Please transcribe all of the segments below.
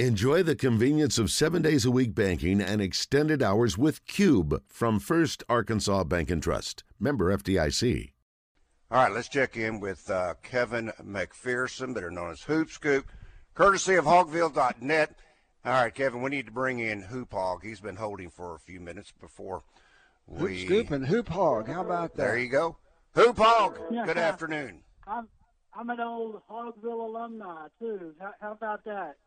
Enjoy the convenience of seven days a week banking and extended hours with Cube from First Arkansas Bank and Trust. Member FDIC. All right, let's check in with uh, Kevin McPherson, better known as Hoop Scoop, courtesy of Hogville.net. All right, Kevin, we need to bring in Hoop Hog. He's been holding for a few minutes before we. Hoop Scoop and Hoop Hog. How about that? There you go. Hoop Hog, good afternoon. I'm I'm an old Hogville alumni too. How, how about that?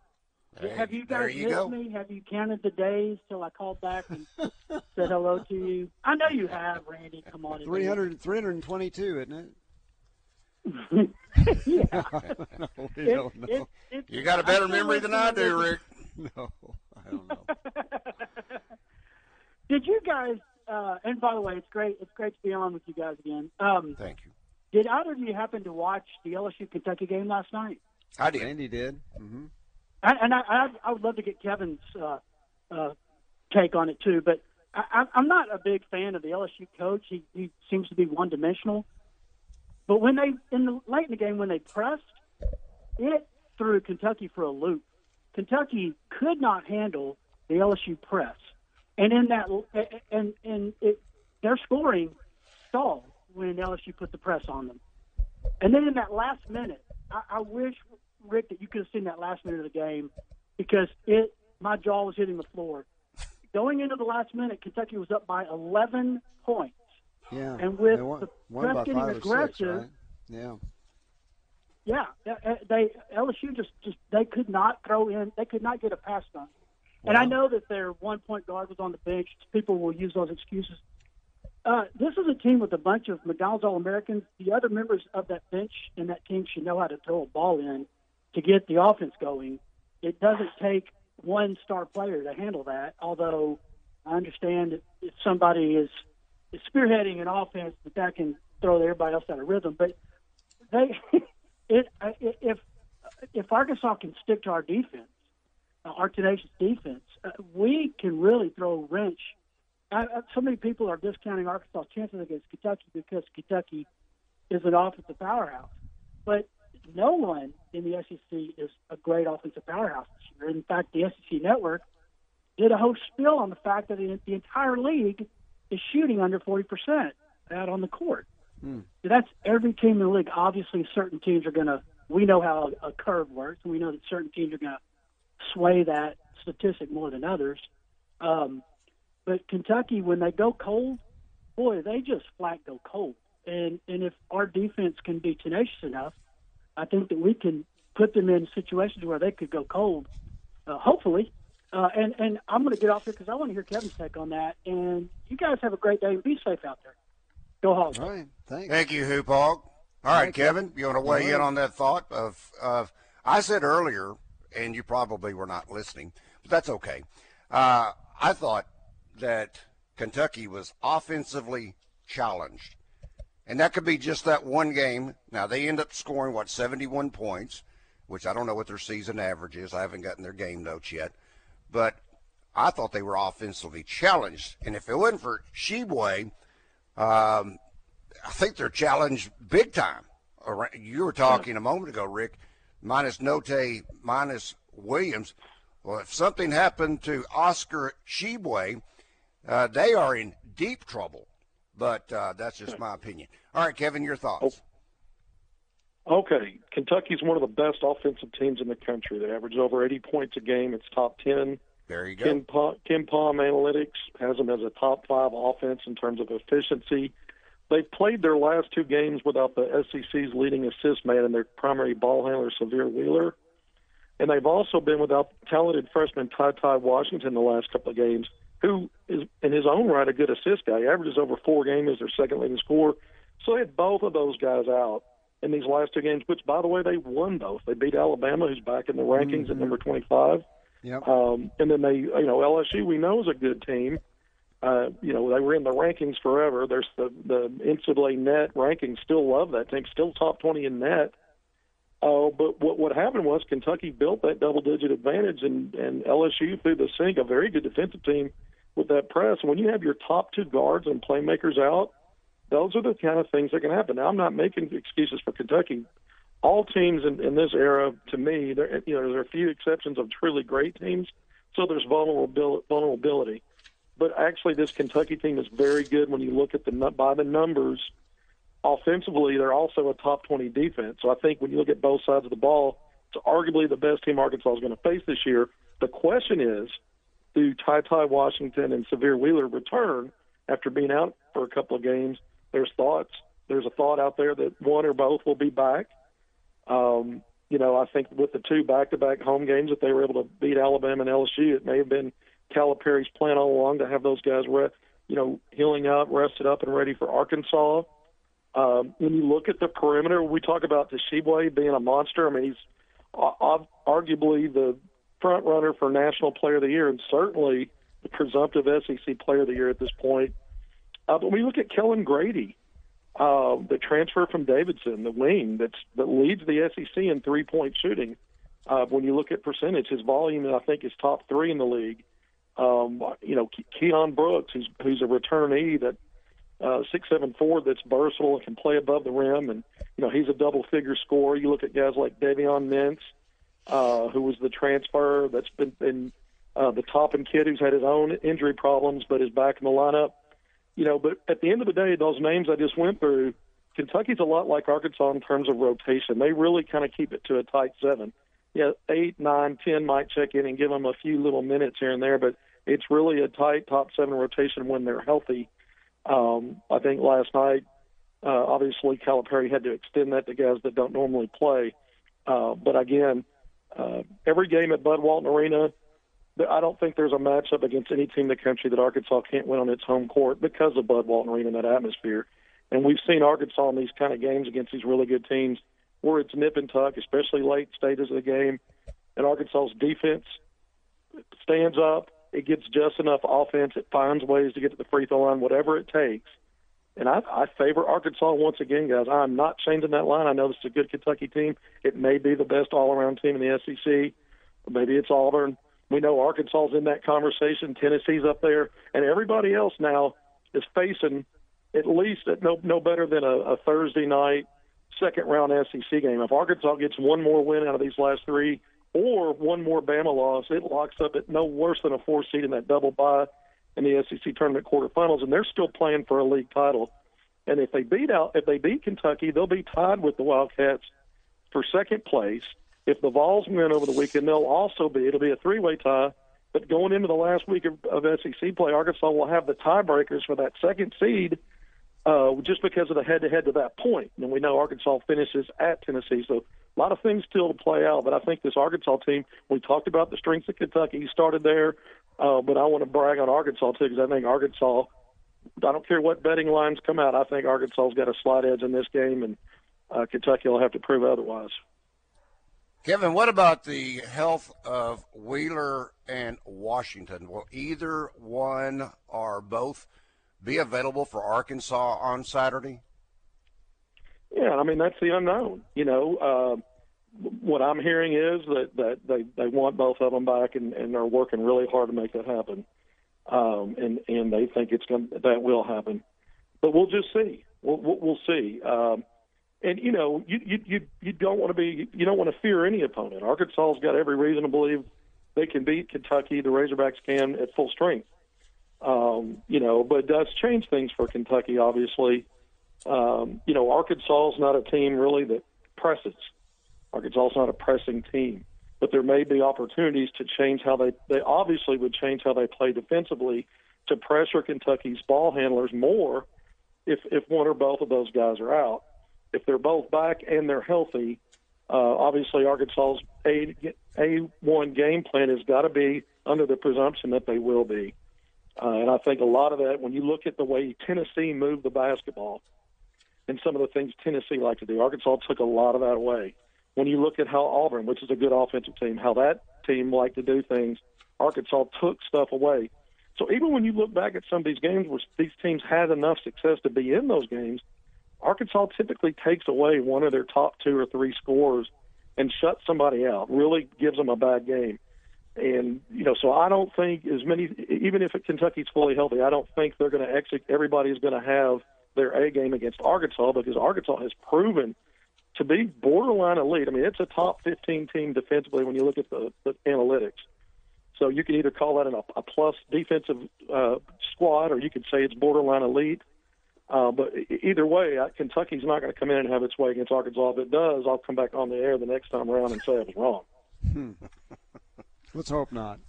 There- Have you guys you missed go. me? Have you counted the days till I called back and said hello to you? I know you have, Randy. Come on. 300, 322, isn't it? yeah. no, we It- don't know. it- it- You got a better I memory than I do, Rick. No, I don't know. Did you guys? Uh, and by the way, it's great. It's great to be on with you guys again. Um, Thank you. did either of you happen to watch the LSU Kentucky game last night? I did. Randy did. hmm And, and I, I, I would love to get Kevin's uh, uh, take on it too. But I, I- I'm not a big fan of the LSU coach. He, he seems to be one dimensional. But when they in the late in the game when they pressed, it threw Kentucky for a loop. Kentucky could not handle the LSU press, and in that and and it, their scoring stalled when LSU put the press on them. And then in that last minute, I, I wish Rick that you could have seen that last minute of the game because it my jaw was hitting the floor. Going into the last minute, Kentucky was up by 11 points. Yeah. And with won, the won press getting or six, aggressive- right? Yeah. Yeah, uh, they LSU just just they could not throw in. They could not get a pass done. And I know that their one point guard was on the bench. People will use those excuses. Uh, this is a team with a bunch of McDonald's All Americans. The other members of that bench and that team should know how to throw a ball in to get the offense going. It doesn't take one star player to handle that. Although I understand if somebody is, spearheading an offense, that that can throw everybody else out of rhythm. But they, it, if if Arkansas can stick to our defense, uh, our tenacious defense, uh, we can really throw a wrench. I, I, so many people are discounting Arkansas' chances against Kentucky because Kentucky is an offensive powerhouse, but no one in the SEC is a great offensive powerhouse this year. In fact, the SEC network did a whole spiel on the fact that the, the entire league is shooting under 40% out on the court. So that's every team in the league. Obviously, certain teams are going to. We know how a curve works, and we know that certain teams are going to sway that statistic more than others. Um, but Kentucky, when they go cold, boy, they just flat go cold. And and if our defense can be tenacious enough, I think that we can put them in situations where they could go cold. Uh, hopefully. Uh, and and I'm going to get off here because I want to hear Kevin's take on that. And you guys have a great day and be safe out there. Go Hogs. All right. Thanks. Thank you, Hoop Hog. All right, Thank. Kevin, you want to weigh All in on that thought of of I said earlier, and you probably were not listening, but that's okay. Uh, I thought that Kentucky was offensively challenged, and that could be just that one game. Now they end up scoring what 71 points, which I don't know what their season average is. I haven't gotten their game notes yet, but I thought they were offensively challenged, and if it wasn't for Tshiebwe, um, I think they're challenged big time. You were talking a moment ago, Rick, minus Notae, minus Williams. Well, if something happened to Oscar Tshiebwe, uh, they are in deep trouble. But uh, that's just my opinion. All right, Kevin, your thoughts. Okay, Kentucky's one of the best offensive teams in the country. They average over 80 points a game. It's top 10. There you go. KenPom Analytics has them as a top five offense in terms of efficiency. They've played their last two games without the SEC's leading assist man and their primary ball handler, Sahvir Wheeler. And they've also been without talented freshman Ty Ty Washington the last couple of games, who is in his own right a good assist guy. He averages over four games as their second leading scorer. So they had both of those guys out in these last two games, which, by the way, they won both. They beat Alabama, who's back in the rankings at number 25. Yep. Um, and then they, you know, LSU we know is a good team. Uh, you know, they were in the rankings forever. There's the the NCAA net rankings. Still love that team. Still top 20 in net. Oh, but what what happened was Kentucky built that double digit advantage, and and LSU threw the sink, a very good defensive team with that press. When you have your top two guards and playmakers out, those are the kind of things that can happen. Now, I'm not making excuses for Kentucky. all teams in, in this era, to me, there you know there are a few exceptions of truly great teams, so there's vulnerability. vulnerability. But actually, this Kentucky team is very good when you look at the by the numbers. Offensively, they're also a top 20 defense. So I think when you look at both sides of the ball, it's arguably the best team Arkansas is going to face this year. The question is, do Ty Ty Washington and Sahvir Wheeler return after being out for a couple of games? There's thoughts. There's a thought out there that one or both will be back. Um, you know, I think with the two back-to-back home games that they were able to beat Alabama and LSU, it may have been Calipari's plan all along to have those guys, re- you know, healing up, rested up, and ready for Arkansas. Um, when you look at the perimeter, we talk about Tshiebwe being a monster. I mean, he's uh, arguably the front runner for National Player of the Year, and certainly the presumptive SEC Player of the Year at this point. Uh, but you look at Kellan Grady, uh, the transfer from Davidson, the wing that's that leads the SEC in three point shooting. Uh, when you look at percentage, his volume I think is top three in the league. Um, you know, Ke- Keion Brooks, who's who's a returnee that uh, six seven four that's versatile and can play above the rim, and you know he's a double figure scorer. You look at guys like Davion Mintz, uh, who was the transfer that's been, been uh, the Toppin kid who's had his own injury problems, but is back in the lineup you know, but at the end of the day, those names I just went through, Kentucky's a lot like Arkansas in terms of rotation. They really kind of keep it to a tight seven. Yeah, eight, nine, ten might check in and give them a few little minutes here and there, but it's really a tight top seven rotation when they're healthy. Um, I think last night, uh, obviously Calipari had to extend that to guys that don't normally play. Uh, but again, uh, every game at Bud Walton Arena, I don't think there's a matchup against any team in the country that Arkansas can't win on its home court because of Bud Walton Arena and that atmosphere. And we've seen Arkansas in these kind of games against these really good teams where it's nip and tuck, especially late stages of the game. And Arkansas's defense stands up. It gets just enough offense. It finds ways to get to the free throw line, whatever it takes. And I, I favor Arkansas once again, guys. I'm not changing that line. I know this is a good Kentucky team. It may be the best all-around team in the SEC. Maybe it's Auburn. We know Arkansas's in that conversation. Tennessee's up there, and everybody else now is facing at least at no no better than a, a Thursday night second round SEC game. If Arkansas gets one more win out of these last three, or one more Bama loss, it locks up at no worse than a four seed in that double bye in the SEC tournament quarterfinals, and they're still playing for a league title. And if they beat out, if they beat Kentucky, they'll be tied with the Wildcats for second place. If the Vols win over the weekend, they'll also be. It'll be a three-way tie. But going into the last week of, of SEC play, Arkansas will have the tiebreakers for that second seed, uh, just because of the head-to-head to that point. And we know Arkansas finishes at Tennessee, so a lot of things still to play out. But I think this Arkansas team. We talked about the strengths of Kentucky. He started there, uh, but I want to brag on Arkansas too because I think Arkansas. I don't care what betting lines come out. I think Arkansas's got a slight edge in this game, and uh, Kentucky will have to prove otherwise. Kevin, what about the health of Wheeler and Washington? Will either one or both be available for Arkansas on Saturday? Yeah, I mean that's the unknown. You know, uh, what I'm hearing is that that they they want both of them back and and are working really hard to make that happen. Um, and and they think it's going that will happen, but we'll just see. We'll we'll, see. Um, and you know you you you, don't want to be you don't want to fear any opponent. Arkansas's got every reason to believe they can beat Kentucky. The Razorbacks can at full strength. Um, you know, but it does change things for Kentucky. Obviously, um, you know Arkansas is not a team really that presses. Arkansas is not a pressing team, but there may be opportunities to change how they they obviously would change how they play defensively to pressure Kentucky's ball handlers more if if one or both of those guys are out if they're both back and they're healthy, uh, obviously Arkansas's a a one game plan has got to be under the presumption that they will be. Uh, and I think a lot of that, when you look at the way Tennessee moved the basketball and some of the things Tennessee liked to do, Arkansas took a lot of that away. When you look at how Auburn, which is a good offensive team, how that team liked to do things, Arkansas took stuff away. So even when you look back at some of these games where these teams had enough success to be in those games, Arkansas typically takes away one of their top two or three scores and shuts somebody out, really gives them a bad game. And, you know, so I don't think as many, even if Kentucky's fully healthy, I don't think they're going to exit, everybody's going to have their A game against Arkansas because Arkansas has proven to be borderline elite. I mean, it's a top 15 team defensively when you look at the, the analytics. So you can either call that an, a plus defensive uh, squad, or you could say it's borderline elite. Uh, but either way, I, Kentucky's not going to come in and have its way against Arkansas. If it does, I'll come back on the air the next time around and say I was wrong. Hmm. Let's hope not.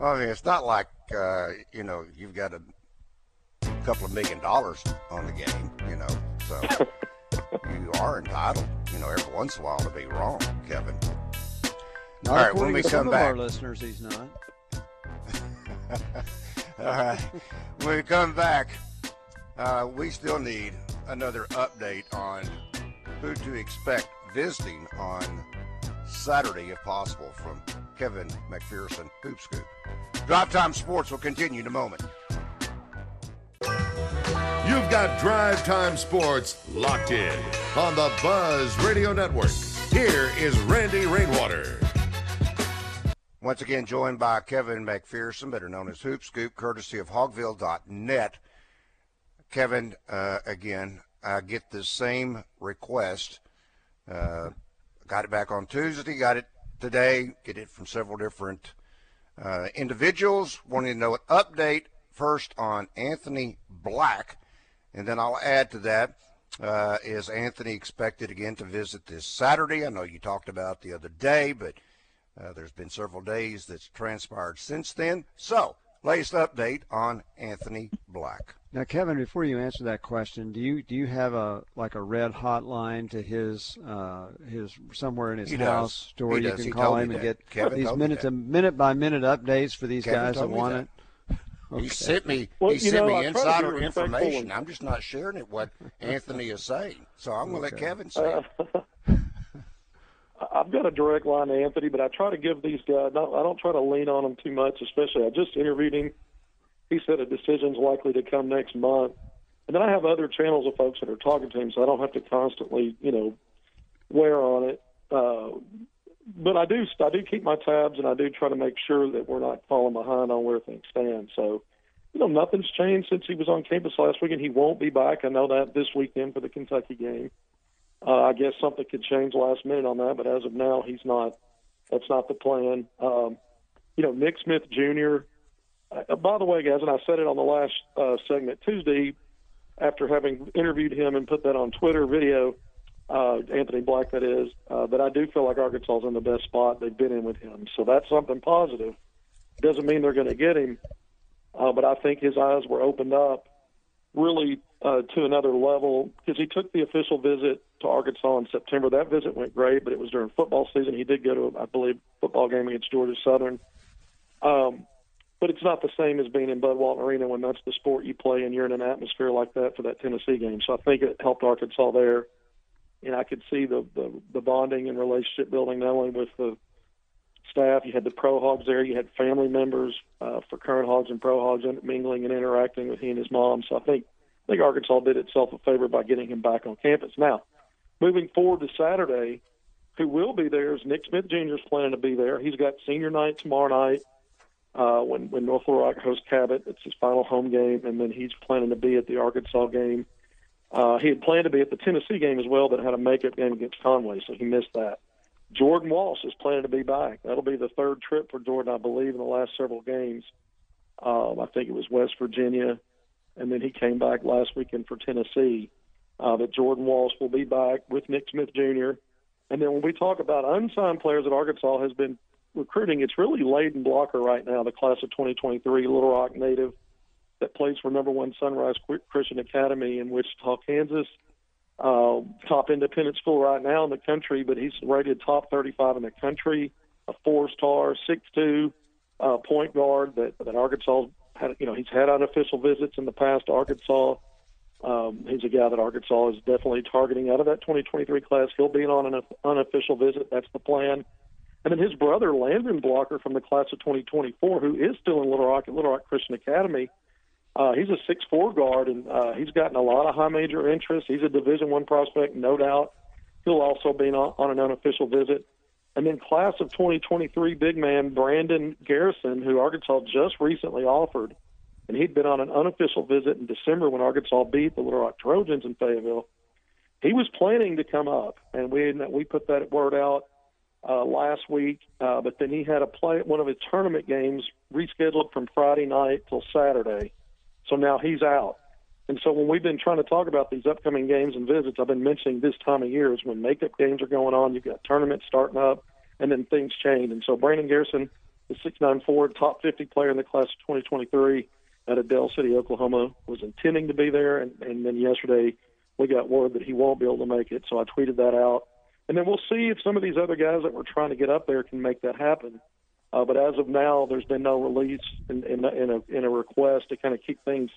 I mean, it's not like uh, you know you've got a couple of million dollars on the game, you know. So you are entitled, you know, every once in a while to be wrong, Kevin. Not All right, when we come back- of our listeners, he's not. All right. When we come back, uh, we still need another update on who to expect visiting on Saturday, if possible, from Kevin McPherson, Hoop Scoop. Drive Time Sports will continue in a moment. You've got Drive Time Sports locked in on the Buzz Radio Network. Here is Randy Rainwater. Once again, joined by Kevin McPherson, better known as Hoop Scoop, courtesy of Hogville.net. Kevin, uh, again, I get the same request. Uh, got it back on Tuesday, got it today, get it from several different uh, individuals wanting to know an update first on Anthony Black. And then I'll add to that uh, is Anthony expected again to visit this Saturday? I know you talked about the other day, but uh, there's been several days that's transpired since then. So, latest update on Anthony Black. Now, Kevin, before you answer that question, do you do you have a like a red hotline to his uh, his somewhere in his He does. house to where He you does. can He call him and that. get Kevin these minute to minute by minute updates for these Kevin guys that want that. It? He sent me Well, he sent know, me I try to be insider information. and- I'm just not sharing it what Anthony is saying. So I'm going to let Kevin say it. I've got a direct line to Anthony, but I try to give these guys. Not, I don't try to lean on them too much. Especially, I just interviewed him. He said a decision's likely to come next month, and then I have other channels of folks that are talking to him, so I don't have to constantly, you know, wear on it. Uh, but I do, I do keep my tabs, and I do try to make sure that we're not falling behind on where things stand. So, you know, nothing's changed since he was on campus last week, and he won't be back. I know that this weekend for the Kentucky game. Uh, I guess something could change last minute on that, but as of now, he's not. That's not the plan. Um, you know, Nick Smith Jr. Uh, by the way, guys, and I said it on the last uh, segment Tuesday, after having interviewed him and put that on Twitter video, uh, Anthony Black, that is, uh, that I do feel like Arkansas is in the best spot they've been in with him. So that's something positive. Doesn't mean they're going to get him, uh, but I think his eyes were opened up really uh, to another level because he took the official visit to Arkansas in September. That visit went great, but it was during football season. He did go to, I believe, football game against Georgia Southern. Um, but it's not the same as being in Bud Walton Arena when that's the sport you play and you're in an atmosphere like that for that Tennessee game. So I think it helped Arkansas there. And I could see the, the, the bonding and relationship building not only with the staff, you had the pro hogs there, you had family members uh, for current hogs and pro hogs mingling and interacting with he and his mom. So I think I think Arkansas did itself a favor by getting him back on campus. Now, moving forward to Saturday, who will be there is Nick Smith Jr. is planning to be there. He's got senior night tomorrow night uh, when when North Little Rock hosts Cabot. It's his final home game, and then he's planning to be at the Arkansas game. Uh, he had planned to be at the Tennessee game as well, but had a makeup game against Conway, so he missed that. Jordan Walsh is planning to be back. That'll be the third trip for Jordan, I believe, in the last several games. Um, I think it was West Virginia, and then he came back last weekend for Tennessee. Uh, but Jordan Walsh will be back with Nick Smith Jr. And then when we talk about unsigned players that Arkansas has been recruiting, it's really Layden Blocker right now, the class of 2023, Little Rock native that plays for number one Sunrise Christian Academy in Wichita, Kansas. Uh, top independent school right now in the country, but he's rated top 35 in the country. A four-star, six-two uh, point guard that that Arkansas had. You know, he's had unofficial visits in the past. to Arkansas. Um, he's a guy that Arkansas is definitely targeting out of that 2023 class. He'll be on an unofficial visit. That's the plan. And then his brother, Landon Blocker, from the class of 2024, who is still in Little Rock at Little Rock Christian Academy. Uh, he's a six-four guard, and uh, he's gotten a lot of high major interest. He's a Division One prospect, no doubt. He'll also be on, on an unofficial visit. And then class of 2023 big man Brandon Garrison, who Arkansas just recently offered, and he'd been on an unofficial visit in December when Arkansas beat the Little Rock Trojans in Fayetteville. he was planning to come up, and we we put that word out uh, last week. Uh, but then he had a play one of his tournament games rescheduled from Friday night till Saturday, so now he's out. And so when we've been trying to talk about these upcoming games and visits, I've been mentioning this time of year is when makeup games are going on. You've got tournaments starting up, and then things change. And so Brandon Garrison, the six nine forward, top 50 player in the class of 2023 out of Del City, Oklahoma, was intending to be there, and, and then yesterday we got word that he won't be able to make it. So I tweeted that out, and then we'll see if some of these other guys that we're trying to get up there can make that happen. Uh, but as of now, there's been no release in, in, in, a, in a request to kind of keep things,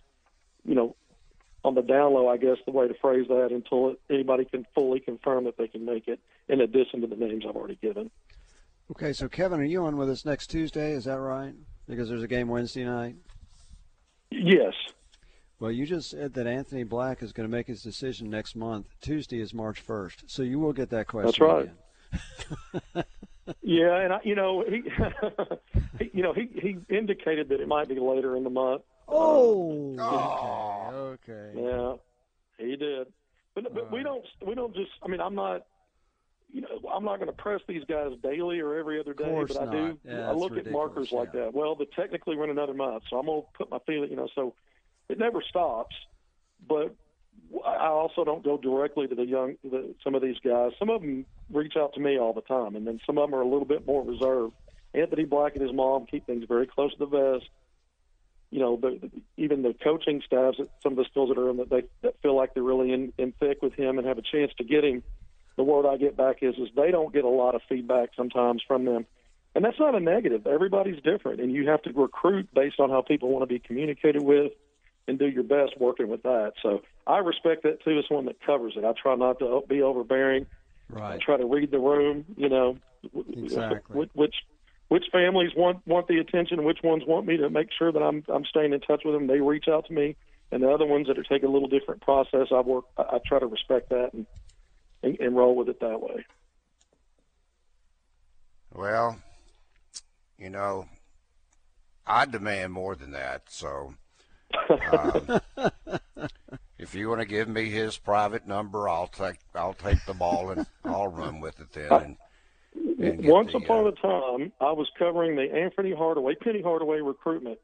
you know, on the down low, I guess the way to phrase that, until anybody can fully confirm that they can make it, in addition to the names I've already given. Okay, so Kevin, are you on with us next Tuesday? Is that right? Because there's a game Wednesday night. Yes. Well, you just said that Anthony Black is going to make his decision next month. Tuesday is March 1st, so you will get that question. That's right. Again. yeah, and I, you know he, he, you know he he indicated that it might be later in the month. Oh, um, okay, oh. okay. Yeah, he did. But but we uh. don't we don't just. I mean, I'm not. You know, I'm not going to press these guys daily or every other day, Course but I do. Yeah, I look at markers ridiculous, like that. Well, but technically we're in another month, so I'm going to put my feeling. You know, so it never stops. But I also don't go directly to the young, the, some of these guys. Some of them reach out to me all the time, and then some of them are a little bit more reserved. Anthony Black and his mom keep things very close to the vest. You know, the, even the coaching staffs at some of the schools that are in that they that feel like they're really in, in thick with him and have a chance to get him. The word I get back is is they don't get a lot of feedback sometimes from them, and that's not a negative. Everybody's different, and you have to recruit based on how people want to be communicated with and do your best working with that. So I respect that too as one that covers it. I try not to be overbearing. I Right. try to read the room. You know, Exactly. which which, which families want want the attention, which ones want me to make sure that I'm I'm staying in touch with them. They reach out to me, and the other ones that are taking a little different process, I work. I, I try to respect that and, and and roll with it that way. Well, you know, I demand more than that. So, if you want to give me his private number, I'll take I'll take the ball and I'll run with it then. And, and Once the, upon uh, a time, I was covering the Anthony Hardaway, Penny Hardaway recruitment,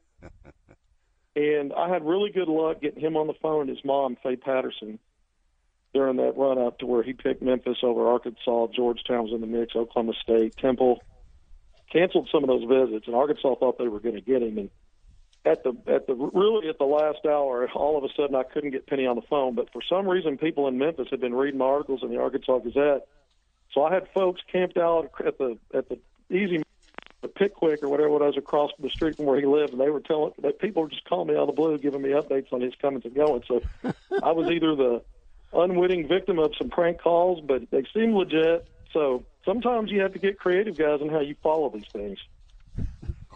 and I had really good luck getting him on the phone. and His mom, Faye Patterson, during that run up to where he picked Memphis over Arkansas, Georgetown was in the mix, Oklahoma State, Temple. Canceled some of those visits, and Arkansas thought they were going to get him. And at the at the really at the last hour, all of a sudden I couldn't get Penny on the phone. But for some reason, people in Memphis had been reading my articles in the Arkansas Gazette. So I had folks camped out at the at the easy the Pickwick or whatever it was across the street from where he lived, and they were telling that people were just calling me out of the blue, giving me updates on his comings and goings. So I was either the unwitting victim of some prank calls, but they seemed legit. So sometimes you have to get creative, guys, in how you follow these things.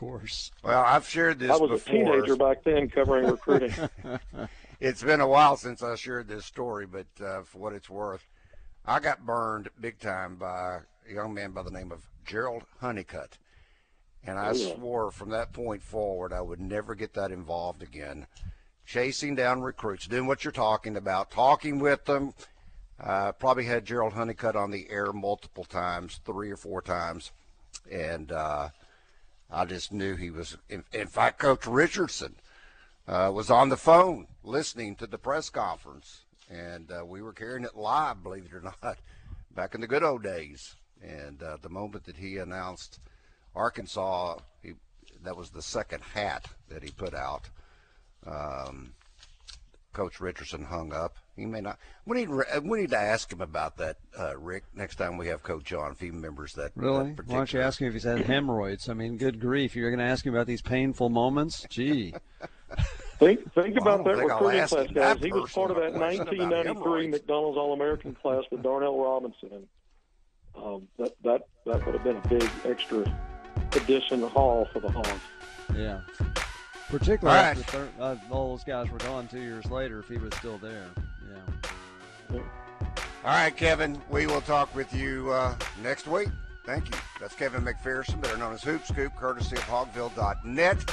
Of course. well, I've shared this I was before. a teenager back then covering recruiting. It's been a while since I shared this story, but uh, for what it's worth, I got burned big time by a young man by the name of Gerald Honeycutt. And I Oh, yeah. swore from that point forward I would never get that involved again. Chasing down recruits, doing what you're talking about, talking with them. Uh, probably had Gerald Honeycutt on the air multiple times, three or four times. And uh, I just knew he was. In, in fact, Coach Richardson uh, was on the phone listening to the press conference, and uh, we were carrying it live, believe it or not, back in the good old days. And uh, the moment that he announced Arkansas, he, that was the second hat that he put out. Um, Coach Richardson hung up. He may not. We need we need to ask him about that, uh, Rick. Next time we have Coach John, if he remembers that. Really? that Why don't you ask him if he's had hemorrhoids? I mean, good grief. You're going to ask him about these painful moments? Gee. Think think Well, about that think I'll recruiting class, guys. that He was part of that personal question about 1993. McDonald's All-American class with Darnell Robinson, and um, that that that would have been a big extra addition to haul for the Hogs. Yeah. Particularly All right. after uh, all those guys were gone two years later if he was still there. Yeah. All right, Kevin. We will talk with you uh, next week. Thank you. That's Kevin McPherson, better known as Hoop Scoop, courtesy of Hogville.net.